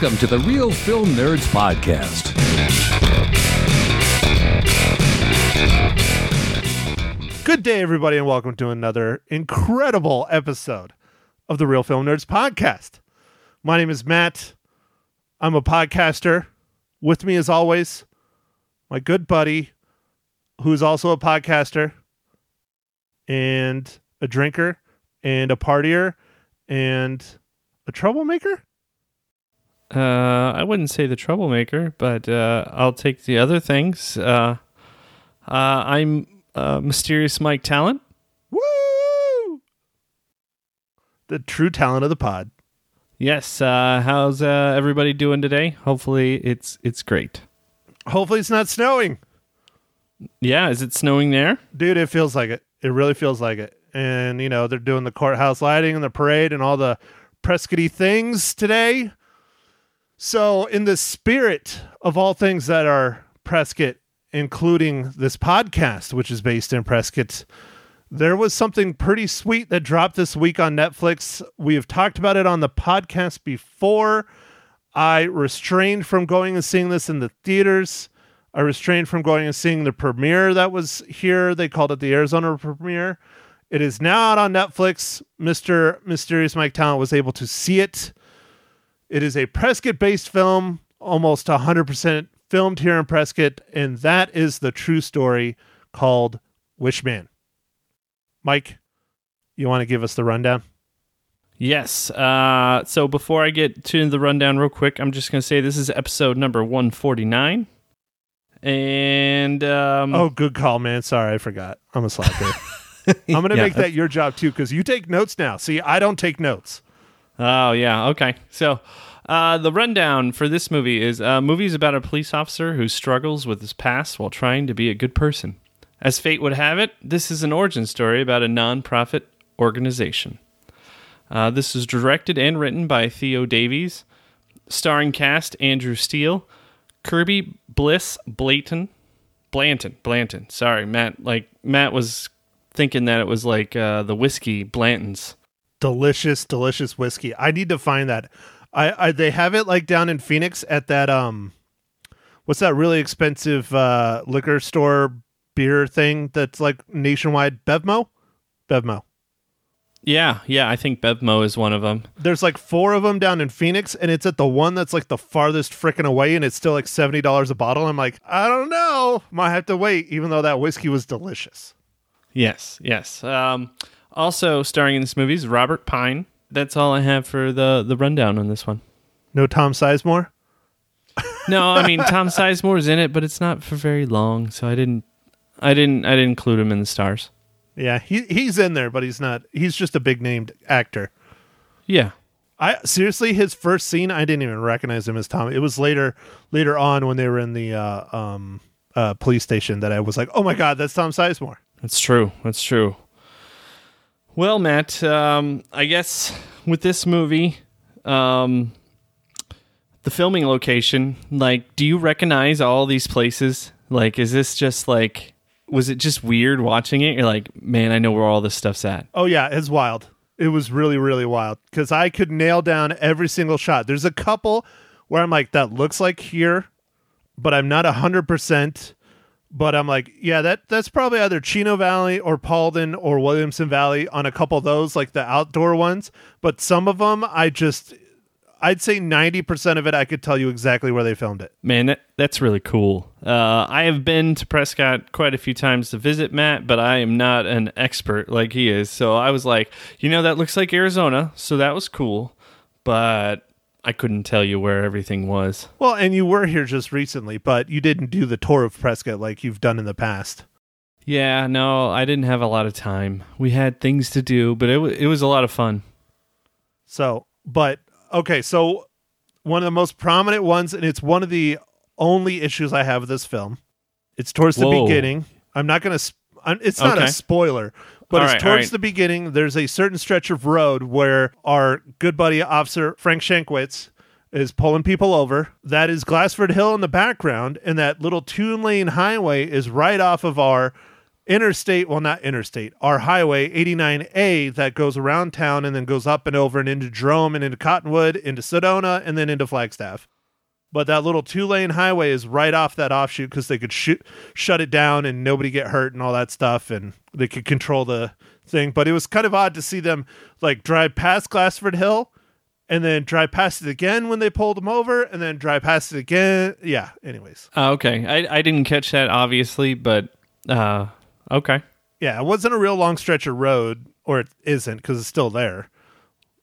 Welcome to the Real Film Nerds Podcast. Good day, everybody, and welcome to another incredible episode of the Real Film Nerds Podcast. My name is Matt. I'm a podcaster. With me, as always, my good buddy, who's also a podcaster and a drinker and a partier and a troublemaker. Uh, I wouldn't say the troublemaker, but uh, I'll take the other things. Uh, uh, I'm uh, mysterious Mike Talent. Woo! The true talent of the pod. Yes. Uh, how's uh, everybody doing today? Hopefully, it's it's great. Hopefully, it's not snowing. Yeah. Is it snowing there? dude it feels like it it really feels like it and you know they're doing the courthouse lighting and the parade and all the prescotty things today so in the spirit of all things that are prescott including this podcast which is based in prescott there was something pretty sweet that dropped this week on netflix we have talked about it on the podcast before i restrained from going and seeing this in the theaters I restrained from going and seeing the premiere that was here. They called it the Arizona premiere. It is now out on Netflix. Mr. Mysterious Mike Talent was able to see it. It is a Prescott based film, almost 100% filmed here in Prescott, and that is the true story called Wishman. Mike, you want to give us the rundown? Yes. Uh, so before I get to the rundown, real quick, I'm just going to say this is episode number 149. And um, Oh, good call, man. Sorry, I forgot. I'm a slacker. I'm going to Yeah, make that your job too because you take notes now. See, I don't take notes. Oh yeah, okay. So uh, the rundown for this movie is a movie is about a police officer who struggles with his past while trying to be a good person. As fate would have it, this is an origin story about a non-profit organization. Uh, this is directed and written by Theo Davies, starring cast Andrew Steele, Kirby Bliss Blayton, Blanton, Blanton. Sorry, Matt. Like Matt was thinking that it was like uh, the whiskey Blanton's. Delicious, delicious whiskey. I need to find that. I, I they have it like down in Phoenix at that um, what's that really expensive uh liquor store beer thing that's like nationwide? Bevmo, Bevmo. Yeah, yeah, I think Bevmo is one of them. There's like four of them down in Phoenix, and it's at the one that's like the farthest frickin' away, and it's still like seventy dollars a bottle. I'm like, I don't know, might have to wait, even though that whiskey was delicious. Yes, yes. Um, also starring in this movie is Robert Pine. That's all I have for the the rundown on this one. No Tom Sizemore. No, I mean Tom Sizemore's in it, but it's not for very long, so I didn't, I didn't, I didn't include him in the stars. Yeah, he he's in there, but he's not. He's just a big named actor. Yeah, I seriously, his first scene, I didn't even recognize him as Tom. It was later, later on when they were in the uh, um, uh, police station that I was like, "Oh my god, that's Tom Sizemore." that's true. That's true. Well, Matt, um, I guess with this movie, um, the filming location, like, do you recognize all these places? Like, is this just like, was it just weird watching it? You're like, man, I know where all this stuff's at. Oh yeah, it's wild. It was really, really wild because I could nail down every single shot. There's a couple where I'm like, "That looks like here," but I'm not hundred percent. But I'm like, yeah, that that's probably either Chino Valley or Paulden or Williamson Valley on a couple of those, like the outdoor ones. But some of them, I just, I'd say ninety percent of it, I could tell you exactly where they filmed it. Man, that, that's really cool. Uh, I have been to Prescott quite a few times to visit Matt, but I am not an expert like he is. So I was like, you know, that looks like Arizona. So that was cool. But I couldn't tell you where everything was. Well, and you were here just recently, but you didn't do the tour of Prescott like you've done in the past. Yeah, no, I didn't have a lot of time. We had things to do, but it, w- it was a lot of fun. So, but okay, so one of the most prominent ones, and it's one of the only issues I have with this film. It's towards the Whoa. beginning. I'm not going to. It's not Okay. a spoiler, but All it's right, towards right. the beginning. There's a certain stretch of road where our good buddy officer Frank Shankwitz is pulling people over. That is Glassford Hill in the background, and that little two lane highway is right off of our interstate, well, not interstate, our highway 89A that goes around town and then goes up and over and into Jerome and into Cottonwood, into Sedona, and then into Flagstaff. But that little two lane highway is right off that offshoot because they could shoot, shut it down and nobody get hurt and all that stuff, and they could control the thing. But it was kind of odd to see them like drive past Glassford Hill and then drive past it again when they pulled them over, and then drive past it again. Yeah. Anyways, Uh, okay, I I didn't catch that obviously, but uh, okay. yeah, it wasn't a real long stretch of road, or it isn't because it's still there.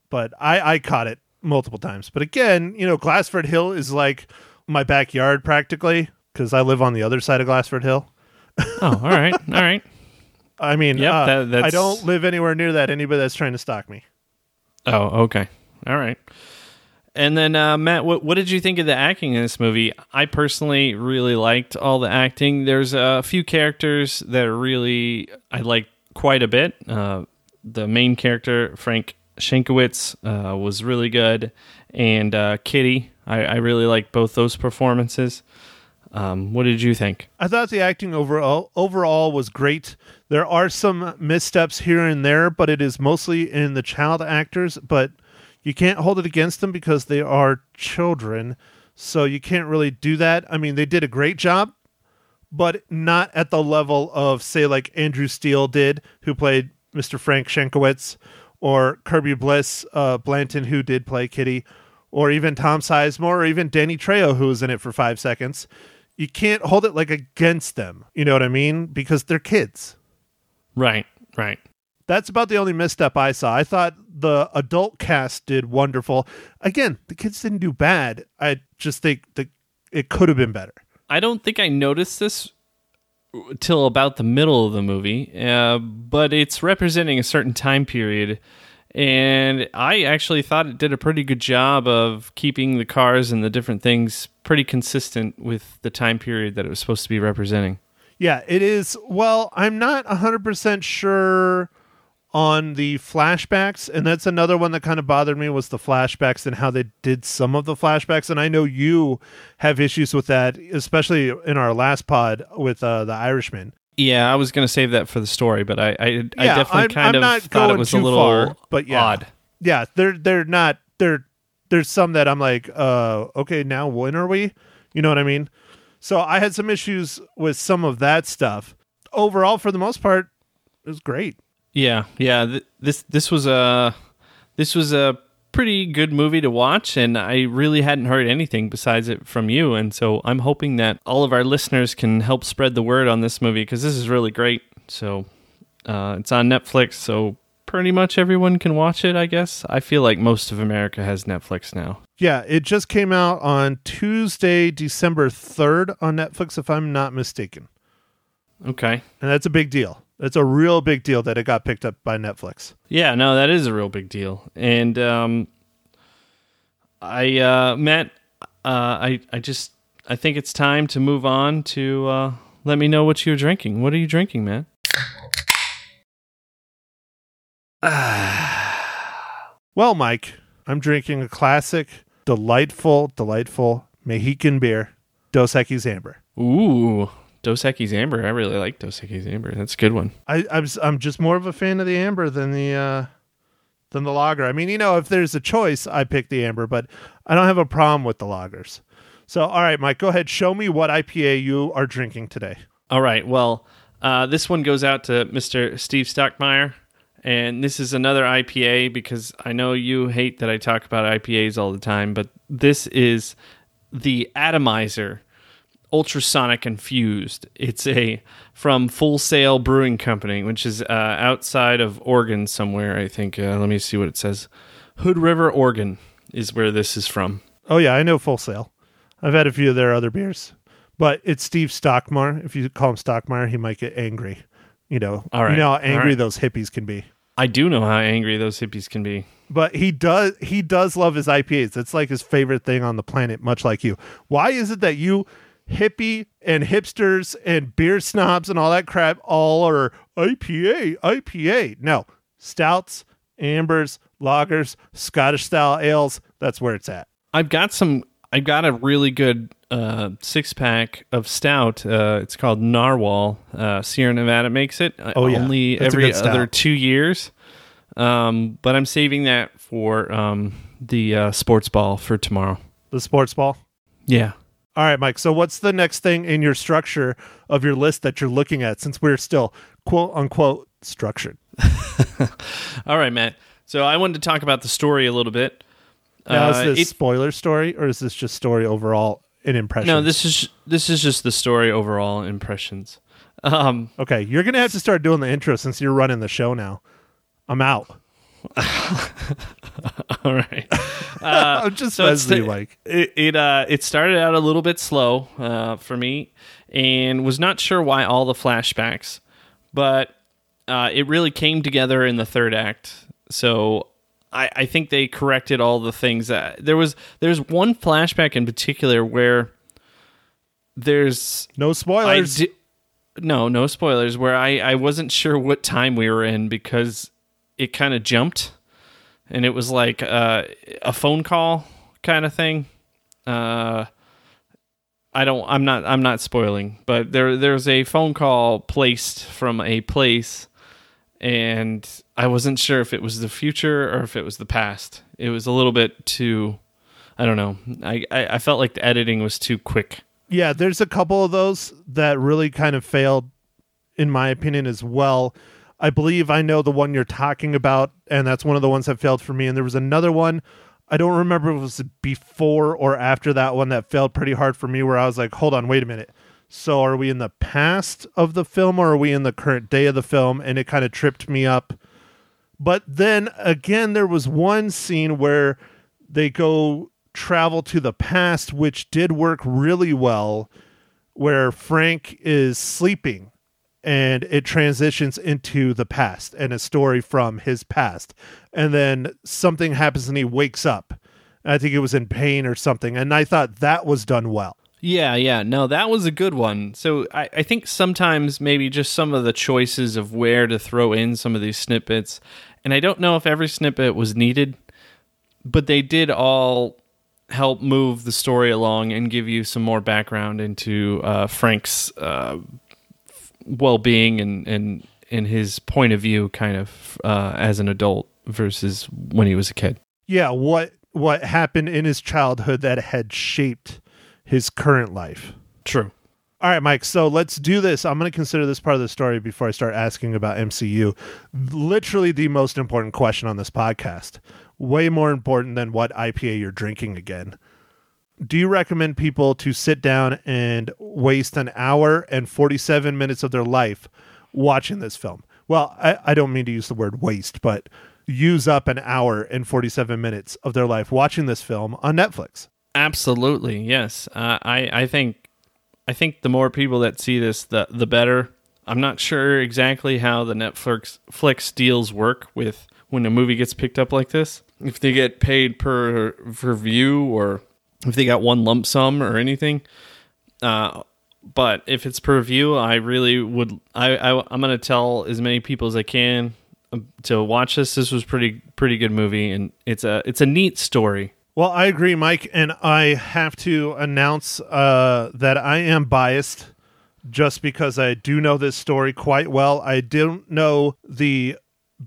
But I I caught it multiple times. But again, you know, Glassford Hill is like my backyard practically because I live on the other side of Glassford Hill. Oh, all right, all right. I mean, Yep, uh, that- that's- I don't live anywhere near that. Anybody that's trying to stalk me. Oh, okay. All right. And then uh, Matt, what what did you think of the acting in this movie? I personally really liked all the acting. There's a few characters that really I like quite a bit. Uh, the main character Frank Shankowitz uh, was really good, and uh, Kitty. I, I really like both those performances. Um, what did you think? I thought the acting overall overall was great. There are some missteps here and there, but it is mostly in the child actors. But you can't hold it against them because they are children, so you can't really do that. I mean, they did a great job, but not at the level of say like Andrew Steele did, who played Mr. Frank Shankowitz, or Kirby Bliss uh, Blanton, who did play Kitty, or even Tom Sizemore, or even Danny Trejo, who was in it for five seconds. You can't hold it like against them. You know what I mean? Because they're kids. Right, right. That's about the only misstep I saw. I thought the adult cast did wonderful. Again, the kids didn't do bad. I just think that it could have been better. I don't think I noticed this till about the middle of the movie, uh, but it's representing a certain time period. And I actually thought it did a pretty good job of keeping the cars and the different things pretty consistent with the time period that it was supposed to be representing. Yeah, it is. Well, I'm not 100% sure on the flashbacks, and that's another one that kind of bothered me was the flashbacks and how they did some of the flashbacks. And I know you have issues with that, especially in our last pod with uh, the Irishman. Yeah, I was going to save that for the story, but I, I, I definitely I'm- kind I'm of thought it was a little far, but yeah. odd. Yeah, they're they're not they're there's some that I'm like, uh, okay, now when are we? You know what I mean? So I had some issues with some of that stuff. Overall, for the most part, it was great. Yeah, yeah. Th- this this was a this was a pretty good movie to watch, and I really hadn't heard anything besides it from you, and so I'm hoping that all of our listeners can help spread the word on this movie because this is really great. So uh, it's on Netflix, so pretty much everyone can watch it. I guess I feel like most of America has Netflix now. Yeah, it just came out on Tuesday, December 3rd on Netflix, if I'm not mistaken. Okay. And that's a big deal. That's a real big deal that it got picked up by Netflix. Yeah, no, that is a real big deal. And um, I, uh, Matt, uh, I, I just, I think it's time to move on to uh, let me know what you're drinking. What are you drinking, Matt? Well, Mike, I'm drinking a classic, delightful, delightful Mexican beer, Dos Equis Amber. Ooh, Dos Equis Amber. I really like Dos Equis Amber. That's a good one. I, I'm s- I'm just more of a fan of the amber than the uh, than the lager. I mean, you know, if there's a choice, I pick the amber, but I don't have a problem with the lagers. So, all right, Mike, go ahead. Show me what IPA you are drinking today. All right. Well, uh, this one goes out to Mr. Steve Stockmeyer. And this is another IPA because I know you hate that I talk about IPAs all the time, but this is the Atomizer Ultrasonic Infused. It's a from Full Sail Brewing Company, which is uh, outside of Oregon somewhere. I think. Uh, let me see what it says. Hood River, Oregon, is where this is from. Oh yeah, I know Full Sail. I've had a few of their other beers, but it's Steve Stockmar. If you call him Stockmar, he might get angry. You know, All right, you know how angry right. those hippies can be. I do know how angry those hippies can be. But he does he does love his IPAs. It's like his favorite thing on the planet, much like you. Why is it that you hippie and hipsters and beer snobs and all that crap all are IPA, IPA? No. Stouts, ambers, lagers, Scottish style ales, that's where it's at. I've got some. I've got a really good uh, six pack of stout. Uh, it's called Narwhal. Uh, Sierra Nevada makes it. uh, Oh, yeah. only That's every other two years. Um, but I'm saving that for um, the uh, sports ball for tomorrow. The sports ball. Yeah. All right, Mike. So, what's the next thing in your structure of your list that you're looking at since we're still quote unquote structured? All right, Matt. So I wanted to talk about the story a little bit. Now, Uh, is this it- spoiler story or is this just story overall in impressions? no, this is this is just the story overall impressions. Um, Okay, you're going to have to start doing the intro since you're running the show now. I'm out. all right. I'm just so it's messing with you, the- Mike. It it uh it started out a little bit slow uh, for me, and was not sure why all the flashbacks, but uh, it really came together in the third act. So I, I think they corrected all the things that there was. There's one flashback in particular where there's No spoilers. di- no no spoilers where I I wasn't sure what time we were in because it kind of jumped and it was like uh, a phone call kind of thing. Uh, I don't. I'm not. I'm not spoiling, but there there's a phone call placed from a place, and I wasn't sure if it was the future or if it was the past. It was a little bit too. I don't know. I I, I felt like the editing was too quick. yeah, there's a couple of those that really kind of failed, in my opinion, as well. I believe I know the one you're talking about, and that's one of the ones that failed for me. And there was another one. I don't remember if it was before or after that one that failed pretty hard for me, where I was like, hold on, wait a minute. So are we in the past of the film or are we in the current day of the film? And it kind of tripped me up. But then again, there was one scene where they go travel to the past, which did work really well, where Frank is sleeping and it transitions into the past and a story from his past. And then something happens and he wakes up. I think it was in pain or something. And I thought that was done well. Yeah, yeah. No, that was a good one. So I, I think sometimes maybe just some of the choices of where to throw in some of these snippets, and I don't know if every snippet was needed, but they did all help move the story along and give you some more background into uh, Frank's uh, well-being and and and his point of view, kind of uh, as an adult versus when he was a kid. Yeah, what what happened in his childhood that had shaped his current life. True. All right, Mike. So let's do this. I'm going to consider this part of the story before I start asking about MCU. Literally the most important question on this podcast. Way more important than what IPA you're drinking again. Do you recommend people to sit down and waste an hour and 47 minutes of their life watching this film? Well, I, I don't mean to use the word waste, but use up an hour and 47 minutes of their life watching this film on Netflix. Absolutely, yes. Uh, I I think I think the more people that see this, the the better. I'm not sure exactly how the Netflix Flix deals work with when a movie gets picked up like this. If they get paid per per view or if they got one lump sum or anything. Uh, but if it's per view, I really would. I, I I'm gonna tell as many people as I can um, to watch this. This was pretty pretty good movie, and it's a it's a neat story. Well, I agree, Mike, and I have to announce uh, that I am biased just because I do know this story quite well. I didn't know the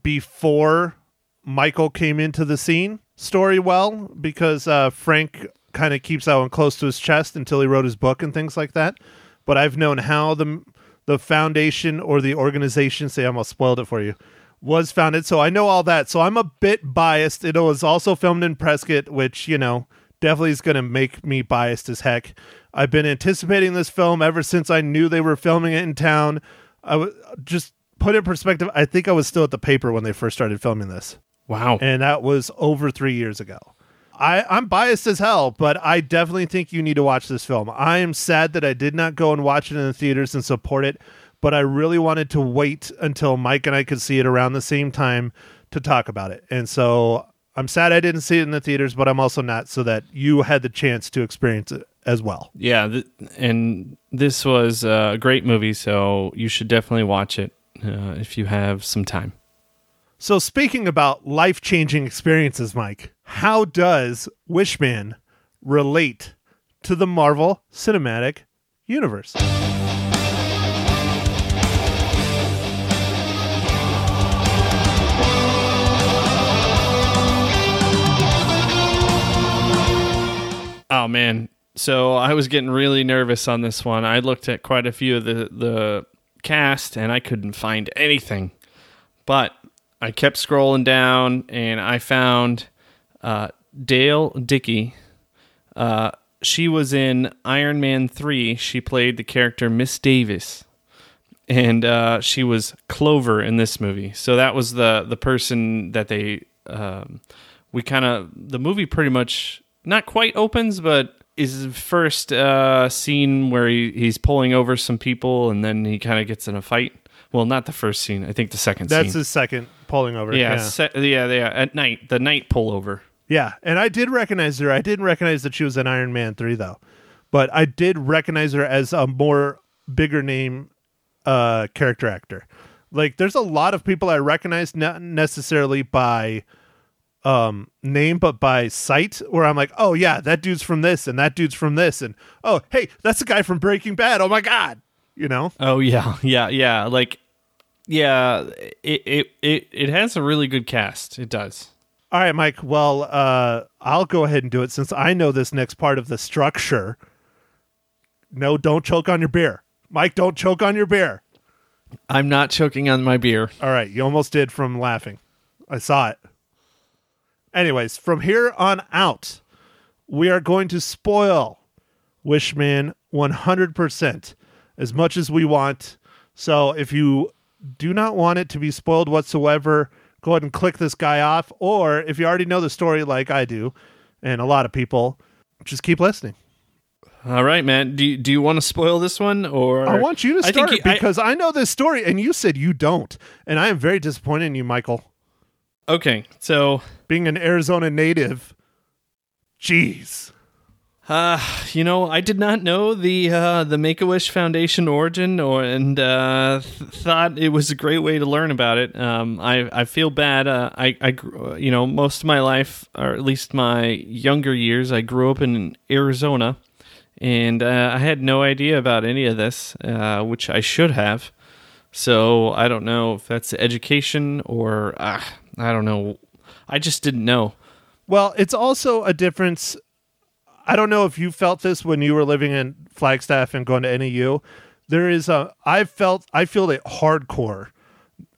before Michael came into the scene story well because uh, Frank kind of keeps that one close to his chest until he wrote his book and things like that. But I've known how the the foundation or the organization, say I almost spoiled it for you, was founded. So I know all that. So I'm a bit biased. It was also filmed in Prescott, which, you know, definitely is going to make me biased as heck. I've been anticipating this film ever since I knew they were filming it in town. I was just put in perspective. I think I was still at the paper when they first started filming this, Wow. and that was over three years ago. I, I'm biased as hell, but I definitely think you need to watch this film. I am sad that I did not go and watch it in the theaters and support it, but I really wanted to wait until Mike and I could see it around the same time to talk about it. And so I'm sad I didn't see it in the theaters, but I'm also not so that you had the chance to experience it as well. Yeah, th- and this was a great movie, so you should definitely watch it uh, if you have some time. So, speaking about life changing experiences, Mike, how does Wishman relate to the Marvel Cinematic Universe. Oh man. So I was getting really nervous on this one. I looked at quite a few of the the cast and I couldn't find anything. But I kept scrolling down and I found uh, Dale Dickey. Uh, she was in Iron Man 3. She played the character Miss Davis. And uh, she was Clover in this movie. So that was the the person that they um, we kind of the movie pretty much not quite opens, but is the first uh, scene where he, he's pulling over some people and then he kind of gets in a fight. Well, not the first scene. I think the second That's scene. That's his second pulling over. yeah, yeah. se- yeah, yeah. At night, the night pullover. Yeah, and I did recognize her. I didn't recognize that she was in Iron Man 3 though. But I did recognize her as a more bigger name uh character actor. Like there's a lot of people I recognize not necessarily by um name but by sight where I'm like, "Oh yeah, that dude's from this and that dude's from this and oh, hey, that's the guy from Breaking Bad. Oh my god." You know? Oh yeah, yeah, yeah. Like, yeah, it it it, it has a really good cast. It does. All right, Mike. Well, uh, I'll go ahead and do it since I know this next part of the structure. No, don't choke on your beer. Mike, don't choke on your beer. I'm not choking on my beer. All right, you almost did from laughing. I saw it. Anyways, from here on out, we are going to spoil Wishman 100% as much as we want. So if you do not want it to be spoiled whatsoever, go ahead and click this guy off. Or if you already know the story like I do, and a lot of people, just keep listening. All right, man. Do you, do you want to spoil this one or I want you to I start you- I- because I know this story and you said you don't. And I am very disappointed in you, Michael. okay, so Being an Arizona native. Jeez. Uh, you know, I did not know the uh, the Make a Wish Foundation origin, or and uh, th- thought it was a great way to learn about it. Um, I I feel bad. Uh, I I you know most of my life, or at least my younger years, I grew up in Arizona, and uh, I had no idea about any of this, uh, which I should have. So I don't know if that's education or uh, I don't know. I just didn't know. Well, it's also a difference. I don't know if you felt this when you were living in Flagstaff and going to NAU. There is a I felt I feel it hardcore.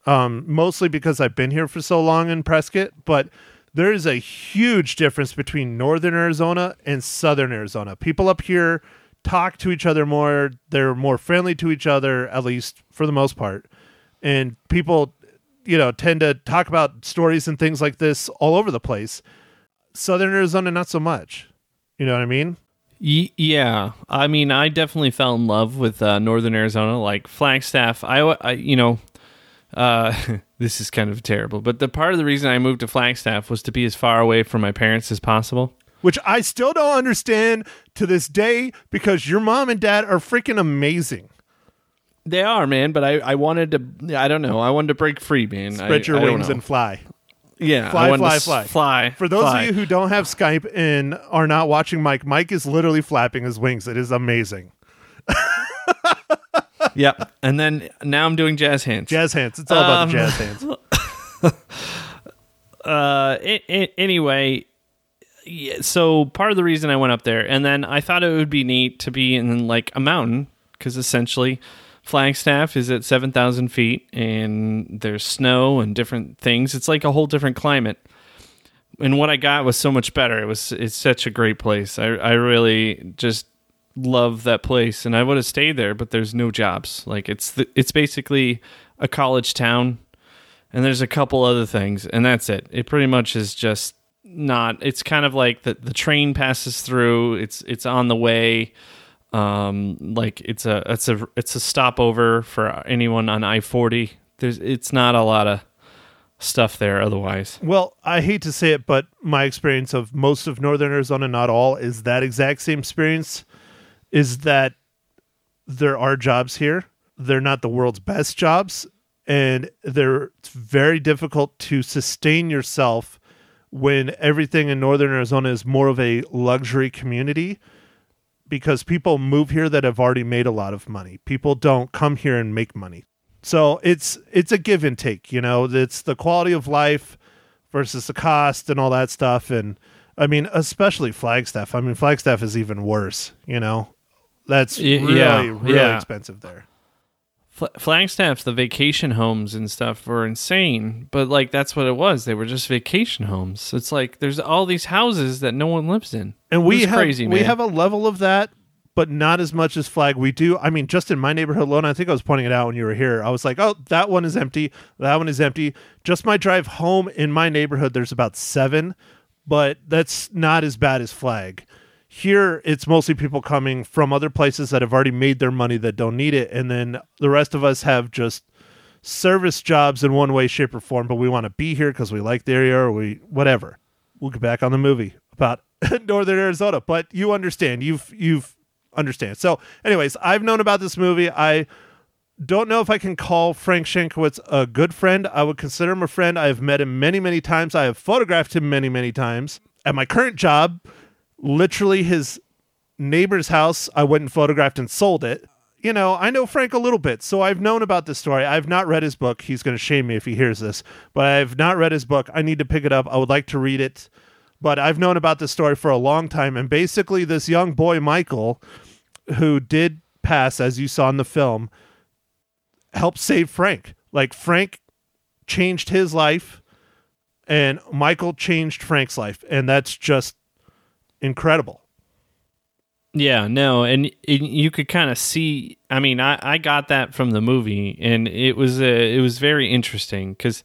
Um, mostly because I've been here for so long in Prescott, but there is a huge difference between northern Arizona and southern Arizona. People up here talk to each other more, they're more friendly to each other, at least for the most part. And people, you know, tend to talk about stories and things like this all over the place. Southern Arizona, not so much. You know what I mean? Y- yeah, I mean, I definitely fell in love with uh, Northern Arizona, like Flagstaff. I, I you know, uh, this is kind of terrible, but the part of the reason I moved to Flagstaff was to be as far away from my parents as possible. Which I still don't understand to this day because your mom and dad are freaking amazing. They are, man, but I, I wanted to, I don't know, I wanted to break free, man. Spread I, your I wings and fly. Yeah, fly, fly, fly. fly. For those fly. of you who don't have Skype and are not watching Mike, Mike is literally flapping his wings. It is amazing. yeah, and then now I'm doing jazz hands. Jazz hands. It's all about the Um, jazz hands. uh a- a- anyway yeah, so part of the reason i went up there and then i thought it would be neat to be in like a mountain because essentially flagstaff is at 7000 feet and there's snow and different things. It's like a whole different climate. And what i got was so much better. It was it's such a great place. I, I really just love that place. And i would have stayed there but there's no jobs. Like it's the, it's basically a college town and there's a couple other things and that's it. It pretty much is just not it's kind of like the, the train passes through. It's it's on the way um like it's a it's a it's a stopover for anyone on i-40 there's it's not a lot of stuff there otherwise Well, I hate to say it, but my experience of most of Northern Arizona, not all, is that exact same experience. Is that there are jobs here. They're not the world's best jobs, and they're it's very difficult to sustain yourself when everything in Northern Arizona is more of a luxury community because people move here that have already made a lot of money. People don't come here and make money. So it's it's a give and take, you know. It's the quality of life versus the cost and all that stuff and I mean, especially Flagstaff. I mean, Flagstaff is even worse, you know. That's really yeah, really yeah. expensive there. Fl- Flagstaff's the vacation homes and stuff were insane, but like that's what it was. They were just vacation homes. It's like there's all these houses that no one lives in. And we have crazy, we man. have a level of that, but not as much as Flag. We do. I mean, just in my neighborhood alone, I think I was pointing it out when you were here. I was like, "Oh, that one is empty. That one is empty." Just my drive home in my neighborhood, there's about seven, but that's not as bad as Flag. Here, it's mostly people coming from other places that have already made their money that don't need it, and then the rest of us have just service jobs in one way, shape, or form. But we want to be here because we like the area, or we whatever. We'll get back on the movie about Northern Arizona, but you understand. You've you've understand. So, anyways, I've known about this movie. I don't know if I can call Frank Shankowitz a good friend. I would consider him a friend. I have met him many, many times. I have photographed him many, many times. At my current job, literally his neighbor's house, I went and photographed and sold it. You know, I know Frank a little bit, so I've known about this story. I've not read his book. He's going to shame me if he hears this, but I've not read his book. I need to pick it up. I would like to read it, but I've known about this story for a long time. And basically, this young boy, Michael, who did pass, as you saw in the film, helped save Frank. Like, Frank changed his life, and Michael changed Frank's life. And that's just incredible. Yeah, no, and it, you could kind of see. I mean, I, I got that from the movie, and it was uh, it was very interesting because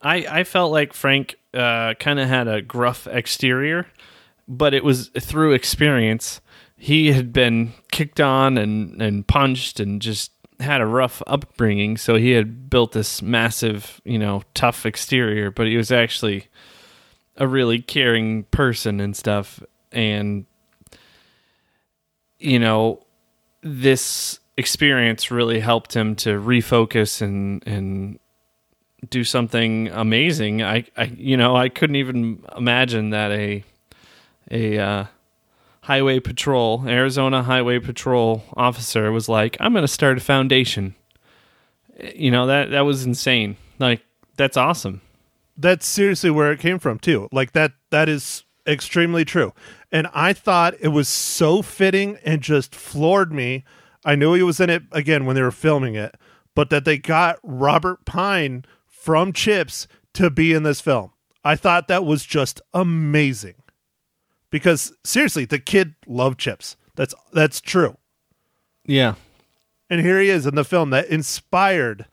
I I felt like Frank uh, kind of had a gruff exterior, but it was through experience. He had been kicked on and and punched and just had a rough upbringing, so he had built this massive, you know, tough exterior. But he was actually a really caring person and stuff, and you know, this experience really helped him to refocus and and do something amazing. I, I you know, I couldn't even imagine that a a uh, highway patrol, Arizona highway patrol officer was like, "I'm going to start a foundation." You know, that that was insane. Like that's awesome. That's seriously where it came from too. Like that that is extremely true. And i thought it was so fitting and just floored me. I knew he was in it again when they were filming it but that they got robert pine from chips to be in this film. I thought that was just amazing. Because seriously the kid loved chips. That's that's true. Yeah. and here he is in the film that inspired.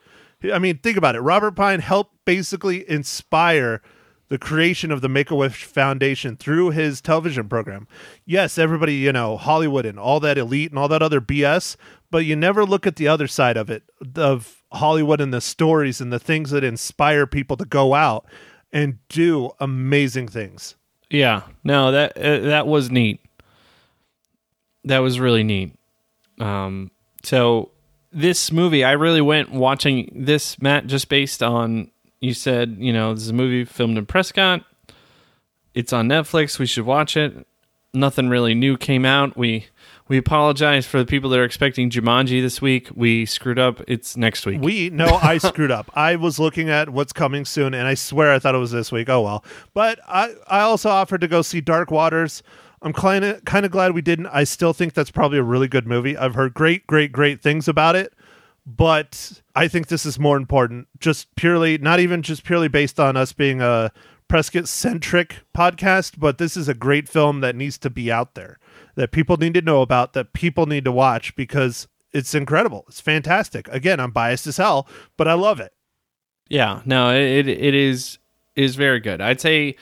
I mean, think about it. Robert Pine helped basically inspire the creation of the Make a Wish Foundation through his television program. Yes, everybody, you know, Hollywood and all that elite and all that other BS, but you never look at the other side of it of Hollywood and the stories and the things that inspire people to go out and do amazing things. Yeah, no, that uh, that was neat. That was really neat. Um, so this movie, I really went watching this, Matt, just based on you said, you know, this is a movie filmed in Prescott. It's on Netflix. We should watch it. Nothing really new came out. We we apologize for the people that are expecting Jumanji this week. We screwed up. It's next week. We no, I screwed up. I was looking at what's coming soon, and I swear I thought it was this week. Oh well, but I I also offered to go see Dark Waters. I'm kind of kind of glad we didn't. I still think that's probably a really good movie. I've heard great, great, great things about it, but I think this is more important. Just purely, not even just purely based on us being a Prescott centric podcast, but this is a great film that needs to be out there that people need to know about, that people need to watch because it's incredible. It's fantastic. Again, I'm biased as hell, but I love it. Yeah, no, it it is is very good. I'd say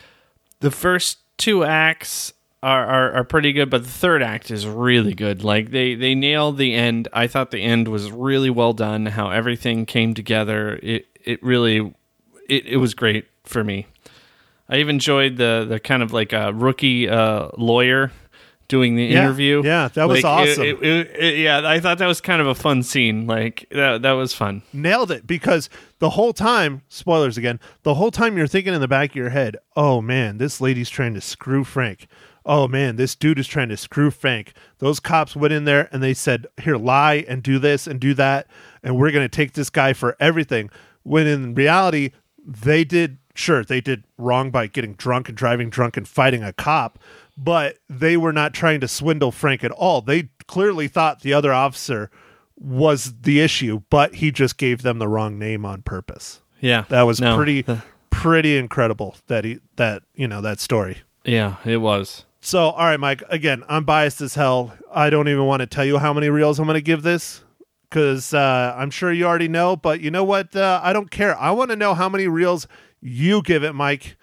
the first two acts are, are, are pretty good, but the third act is really good. Like they they nailed the end. I thought the end was really well done. How everything came together. It it really it, it was great for me. I even enjoyed the the kind of like a rookie uh, lawyer doing the Yeah, interview. yeah, that was Like, awesome. it- it- yeah, I thought that was kind of a fun scene. Like that that was fun. Nailed it because the whole time, spoilers again, the whole time you're thinking in the back of your head, oh man, this lady's trying to screw Frank. Oh man, this dude is trying to screw Frank. Those cops went in there and they said, here, lie and do this and do that, and we're going to take this guy for everything. When in reality, they did, sure, they did wrong by getting drunk and driving drunk and fighting a cop, but they were not trying to swindle Frank at all. They clearly thought the other officer was the issue, but he just gave them the wrong name on purpose. Yeah, That was No. pretty pretty incredible that he that you know that story. Yeah, it was. So, all right, Mike. Again, I'm biased as hell. I don't even want to tell you how many reels I'm going to give this because uh, I'm sure you already know. But you know what? Uh, I don't care. I want to know how many reels you give it, Mike.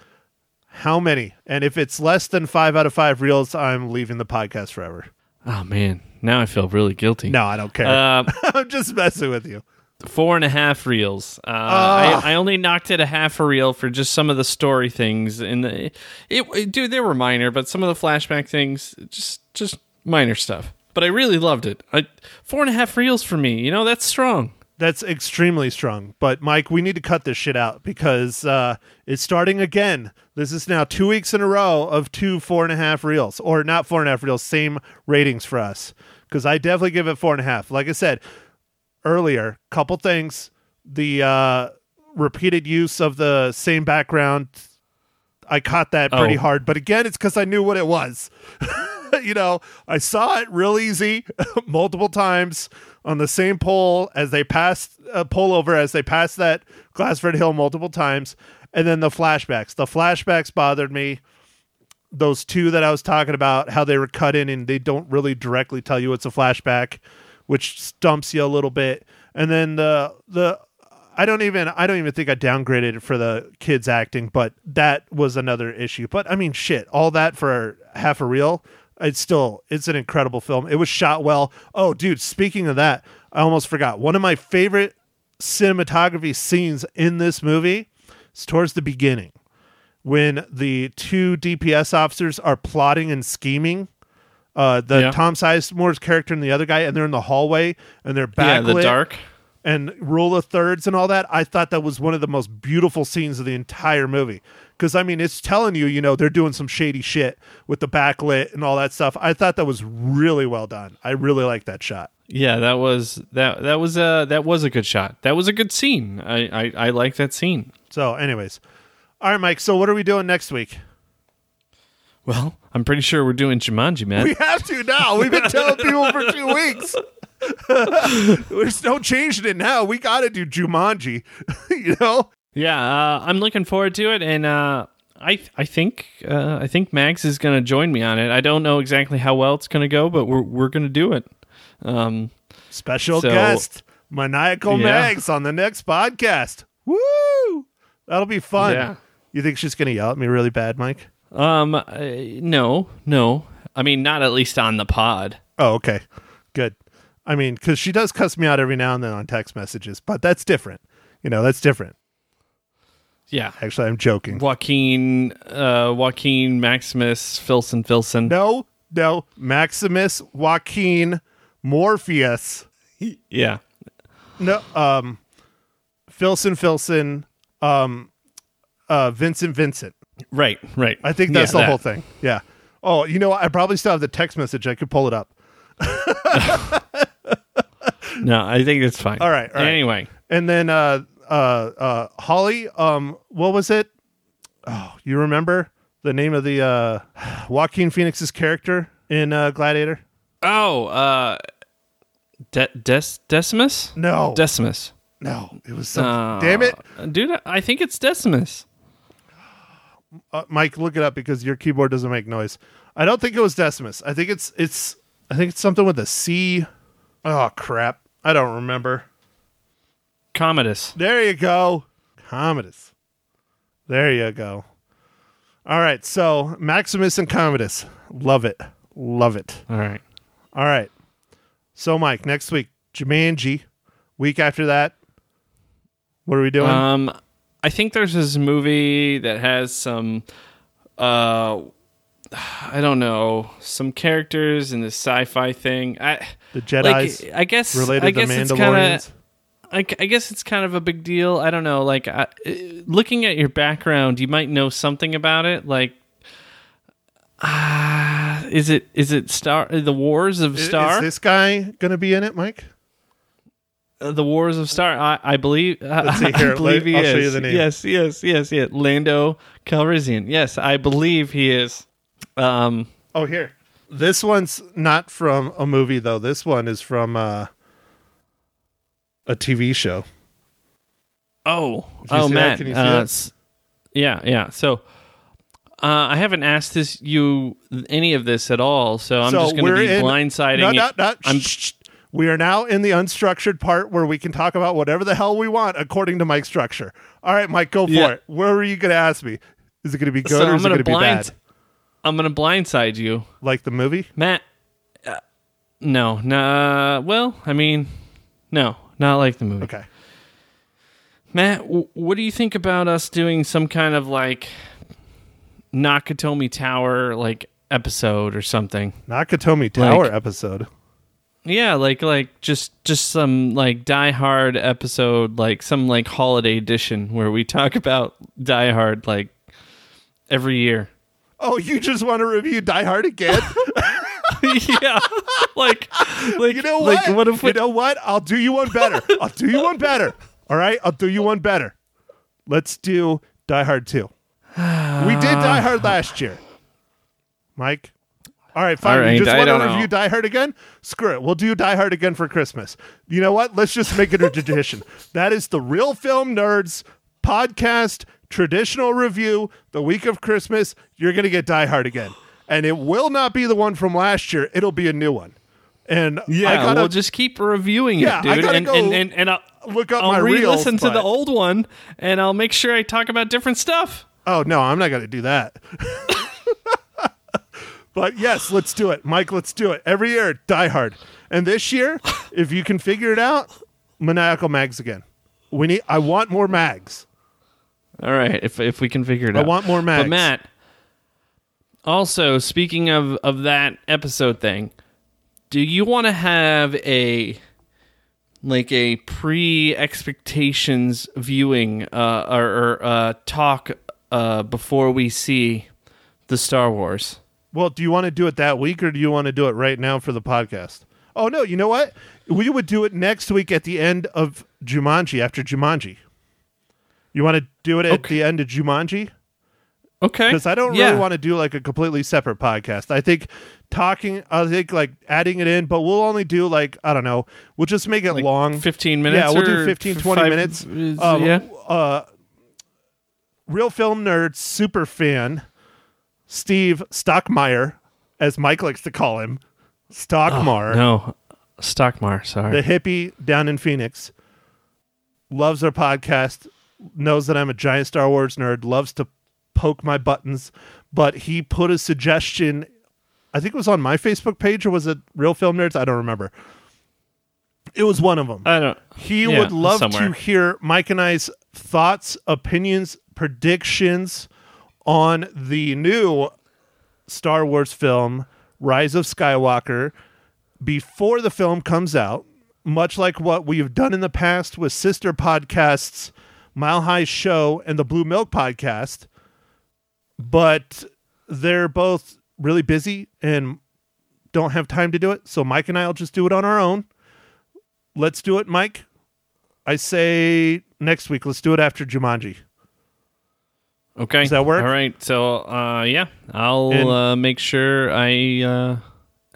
How many? And if it's less than five out of five reels, I'm leaving the podcast forever. Oh man, now I feel really guilty. No, I don't care. Uh, I'm just messing with you. Four and a half reels. Uh, Ah. I, I only knocked it a half a reel for just some of the story things, and the, it, it, dude, they were minor, but some of the flashback things, just just minor stuff. But I really loved it. I, four and a half reels for me, you know, that's strong. That's extremely strong. But Mike, we need to cut this shit out because uh, it's starting again. This is now two weeks in a row of two four and a half reels, or not four and a half reels, same ratings for us. Because I definitely give it four and a half. Like I said earlier, couple things: the uh, repeated use of the same background. I caught that pretty Oh. hard, but again, it's because I knew what it was. you know, I saw it real easy multiple times on the same pole as they passed uh, pole over as they passed that Glassford Hill multiple times, and then the flashbacks. The flashbacks bothered me. Those two that I was talking about, how they were cut in and they don't really directly tell you it's a flashback, which stumps you a little bit. And then the the I don't even I don't even think I downgraded it for the kids acting, but that was another issue. But I mean, shit, all that for half a reel. It's still it's an incredible film. It was shot well. Oh, dude, speaking of that, I almost forgot. One of my favorite cinematography scenes in this movie is towards the beginning when the two DPS officers are plotting and scheming. Uh, the Yeah. Tom Sizemore's character and the other guy, and they're in the hallway and they're yeah, backlit the dark. and rule of thirds and all that. I thought that was one of the most beautiful scenes of the entire movie. Because I mean, it's telling you, you know, they're doing some shady shit with the backlit and all that stuff. I thought that was really well done. I really like that shot. Yeah, that was that that was a that was a good shot. That was a good scene. I I, I like that scene. So, anyways, all right, Mike. So, what are we doing next week? Well, I'm pretty sure we're doing Jumanji, man. We have to now. We've been telling people for two weeks. There's no changing it now. We got to do Jumanji. you know. Yeah, uh, I'm looking forward to it, and uh, I I think uh, I think Mags is going to join me on it. I don't know exactly how well it's going to go, but we're we're going to do it. Um, Special So- guest, Maniacal Yeah. Mags on the next podcast. Woo! That'll be fun. Yeah. You think she's going to yell at me really bad, Mike? Um, uh, no, no. I mean, not at least on the pod. Oh, okay. Good. I mean, because she does cuss me out every now and then on text messages, but that's different. You know, that's different. Yeah, Actually, I'm joking. Joaquin, uh, Joaquin Maximus, Filson, Filson. No, no. Maximus Joaquin Morpheus. Yeah, No, um, Filson, Filson, um, uh, Vincent, Vincent. Right, right. I think that's Yeah, the that. whole thing. Yeah. Oh, you know. I probably still have the text message. I could pull it up. No, I think it's fine. All right, all right. Anyway, And then uh uh uh Holly, um what was it? Oh, you remember the name of the uh Joaquin Phoenix's character in uh Gladiator? oh, uh, De- Des- Decimus, No. Decimus. no, it was some Uh, Damn it. dude! I think it's Decimus. Uh, Mike, look it up because your keyboard doesn't make noise. I don't think it was Decimus. I think it's it's I think it's something with a C. Oh crap. I don't remember. Commodus. There you go. Commodus. There you go. All right, so Maximus and Commodus. Love it. Love it. All right. All right. So, Mike, next week, Jumanji. Week after that, what are we doing? Um, I think there's this movie that has some, uh, I don't know, some characters in the sci-fi thing. I the Jedi's like. I guess related I to guess it's kind Mandalorians. of. I, I guess it's kind of a big deal. I don't know. Like, I, uh, looking at your background, you might know something about it. Like, ah, is it is it Star the Wars of Star? Is this guy going to be in it, Mike? The Wars of Star. I, I believe. Let's see I here. believe Let- he I'll is. show you the name. Yes, yes, yes, yes. Lando Calrissian. Yes, I believe he is. Um. Oh, here. This one's not from a movie though. This one is from uh, a TV show. Oh. Oh? Matt. Can you see uh, yeah, yeah. So. Uh, I haven't asked this you any of this at all, so I'm so just going to be in, blindsiding. No, no, no. I'm- shh, shh. We are now in the unstructured part where we can talk about whatever the hell we want according to Mike's structure. All right, Mike, go for Yeah. it. Where are you going to ask me? Is it going to be good So or I'm is it gonna be bad? I'm going to blindside you. Like the movie? Matt, uh, no, nah. Well, I mean, no, not like the movie. Okay. Matt, w- what do you think about us doing some kind of like Nakatomi Tower like episode or something? Nakatomi Tower Like- episode. Yeah, like like just just some like Die Hard episode, like some like holiday edition where we talk about Die Hard like every year. Oh, you just want to review Die Hard again? yeah, like like You know like what? what if we you know what? I'll do you one better. I'll do you one better. All right, I'll do you one better. Let's do Die Hard 2. We did Die Hard last year. Mike? All right, fine. All right, you just I want to review know. Die Hard again? Screw it. We'll do Die Hard again for Christmas. You know what? Let's just make it a tradition. That is the Real Film Nerds podcast traditional review the week of Christmas. You're going to get Die Hard again. And it will not be the one from last year. It'll be a new one. And Yeah, I gotta we'll just keep reviewing Yeah, it, I dude. gotta and, go and and and I'll look up I'll re-listen to the old one, and I'll make sure I talk about different stuff. Oh no, I'm not going to do that. but yes, let's do it, Mike. Let's do it every year. Die Hard, and this year, if you can figure it out, maniacal mags again. We need. I want more mags. All right, if if we can figure it I out. I want more mags. But Matt, also speaking of of that episode thing, do you want to have a like a pre expectations viewing uh, or, or uh, talk uh, before we see the Star Wars? Well, do you want to do it that week, or do you want to do it right now for the podcast? Oh no, you know what? We would do it next week at the end of Jumanji after Jumanji. You want to do it at Okay. the end of Jumanji? Okay, because I don't Yeah. really want to do like a completely separate podcast. I think talking, I think like adding it in, but we'll only do like I don't know. We'll just make it Like long. 15 minutes Yeah, we'll do or 15, f- 20 five- minutes. is- Um, yeah. Uh, real film nerd, super fan, Steve Stockmeyer, as Mike likes to call him, Stockmar, Oh, No, Stockmar. Sorry. the hippie down in Phoenix, loves our podcast, knows that I'm a giant Star Wars nerd, loves to poke my buttons, but he put a suggestion. I think it was on my Facebook page or was it Real Film Nerds? I don't remember. It was one of them. I don't. He yeah, would love somewhere. to hear Mike and I's thoughts, opinions, predictions on the new Star Wars film, Rise of Skywalker, before the film comes out, much like what we've done in the past with sister podcasts, Mile High Show and the Blue Milk Podcast. But they're both really busy and don't have time to do it. So Mike and I will just do it on our own. Let's do it, Mike. I say next week. Let's do it after Jumanji. Okay. Does that work? All right. So, uh, yeah, I'll And- uh, make sure I uh,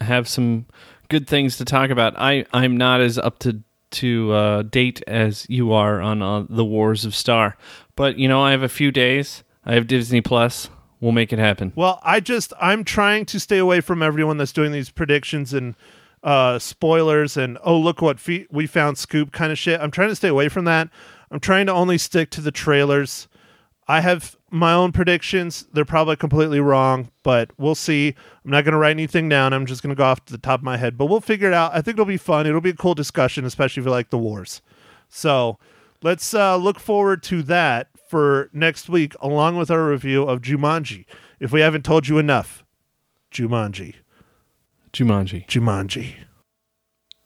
have some good things to talk about. I I'm not as up to to uh, date as you are on uh, the Wars of Star, but you know I have a few days. I have Disney Plus. We'll make it happen. Well, I just I'm trying to stay away from everyone that's doing these predictions and uh, spoilers and oh look what fe- we found scoop kind of shit. I'm trying to stay away from that. I'm trying to only stick to the trailers. I have my own predictions. They're probably completely wrong, but we'll see. I'm not going to write anything down. I'm just going to go off to the top of my head, but we'll figure it out. I think it'll be fun. It'll be a cool discussion, especially if you like the wars. So let's uh, look forward to that for next week, along with our review of Jumanji. If we haven't told you enough, Jumanji, Jumanji. Jumanji.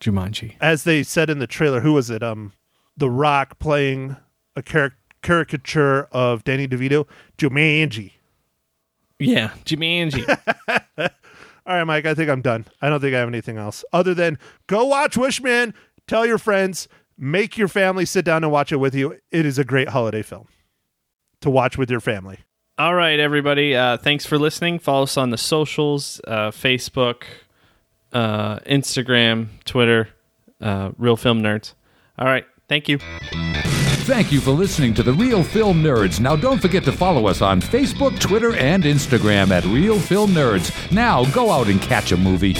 Jumanji. As they said in the trailer, who was it? Um, The Rock playing a caric- caricature of Danny DeVito. Jumanji. Yeah, Jumanji. All right, Mike, I think I'm done. I don't think I have anything else other than go watch Wishman, tell your friends, make your family sit down and watch it with you. It is a great holiday film to watch with your family. All right, everybody. Uh, thanks for listening. Follow us on the socials uh, Facebook, uh, Instagram, Twitter, uh, Real Film Nerds. All right. Thank you. Thank you for listening to the Real Film Nerds. Now, don't forget to follow us on Facebook, Twitter, and Instagram at Real Film Nerds. Now, go out and catch a movie.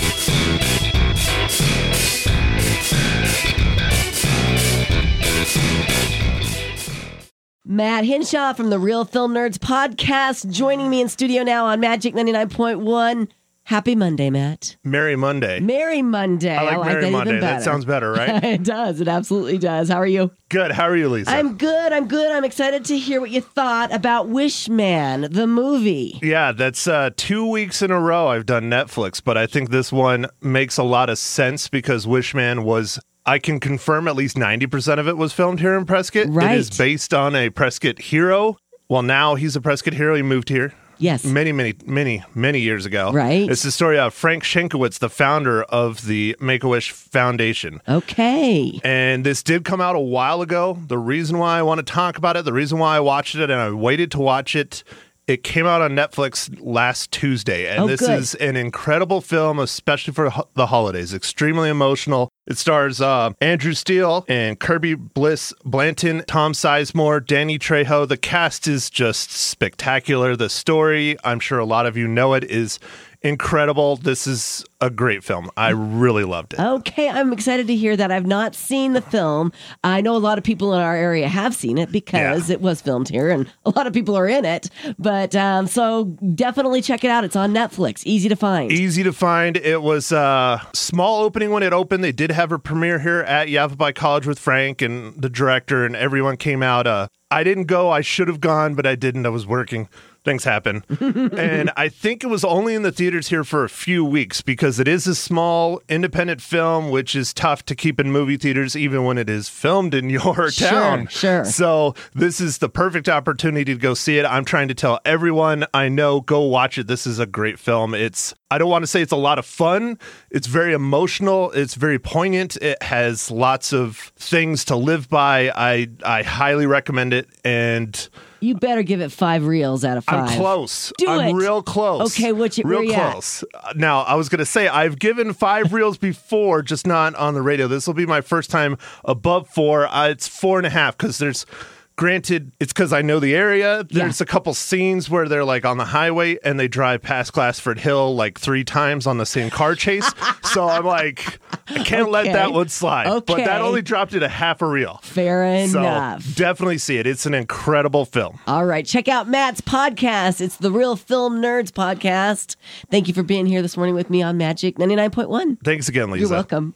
Matt Hinshaw from the Real Film Nerds podcast joining me in studio now on Magic 99.1. Happy Monday, Matt. Merry Monday. Merry Monday. I like Merry that Monday. Even better. That sounds better, right? it does. It absolutely does. How are you? Good. How are you, Lisa? I'm good. I'm good. I'm excited to hear what you thought about Wishman, the movie. Yeah, that's uh, two weeks in a row I've done Netflix, but I think this one makes a lot of sense because Wishman was. I can confirm at least 90% of it was filmed here in Prescott. Right. It is based on a Prescott hero. Well, now he's a Prescott hero. He moved here Yes. many, many, many, many years ago. Right. It's the story of Frank Shankwitz, the founder of the Make a Wish Foundation. Okay. And this did come out a while ago. The reason why I want to talk about it, the reason why I watched it and I waited to watch it, it came out on Netflix last Tuesday. And Oh, this good. is an incredible film, especially for ho- the holidays. Extremely emotional. It stars uh, Andrew Steel and Kirby Bliss Blanton, Tom Sizemore, Danny Trejo. The cast is just spectacular. The story, I'm sure a lot of you know it, is incredible. This is a great film. I really loved it. Okay, I'm excited to hear that. I've not seen the film. I know a lot of people in our area have seen it because Yeah. it was filmed here and a lot of people are in it. But um, so definitely check it out. It's on Netflix. Easy to find. easy to find. It was a small opening when it opened. They did have a premiere here at Yavapai College with Frank and the director, and everyone came out. Uh, I didn't go. I should have gone, but I didn't. I was working. Things happen. and I think it was only in the theaters here for a few weeks because it is a small independent film, which is tough to keep in movie theaters even when it is filmed in your Sure, town. sure. So this is the perfect opportunity to go see it. I'm trying to tell everyone I know go watch it. This is a great film. It's I don't want to say it's a lot of fun. It's very emotional. It's very poignant. It has lots of things to live by. I I highly recommend it and You better give it five reels out of 5 I'm close. Do I'm it. real close. Okay, what you- real at? close. Uh, Now, I was gonna say I've given five reels before, just not on the radio. This will be my first time above four. Uh, it's four and a half because there's. Granted, it's because I know the area. There's a couple scenes where they're like on the highway and they drive past Glassford Hill like three times on the same car chase. so I'm like, I can't let that one slide. But that only dropped it a half a reel. Fair So enough. definitely see it. It's an incredible film. All right, check out Matt's podcast. It's the Real Film Nerds podcast. Thank you for being here this morning with me on Magic 99.1. Thanks again, Lisa. You're welcome.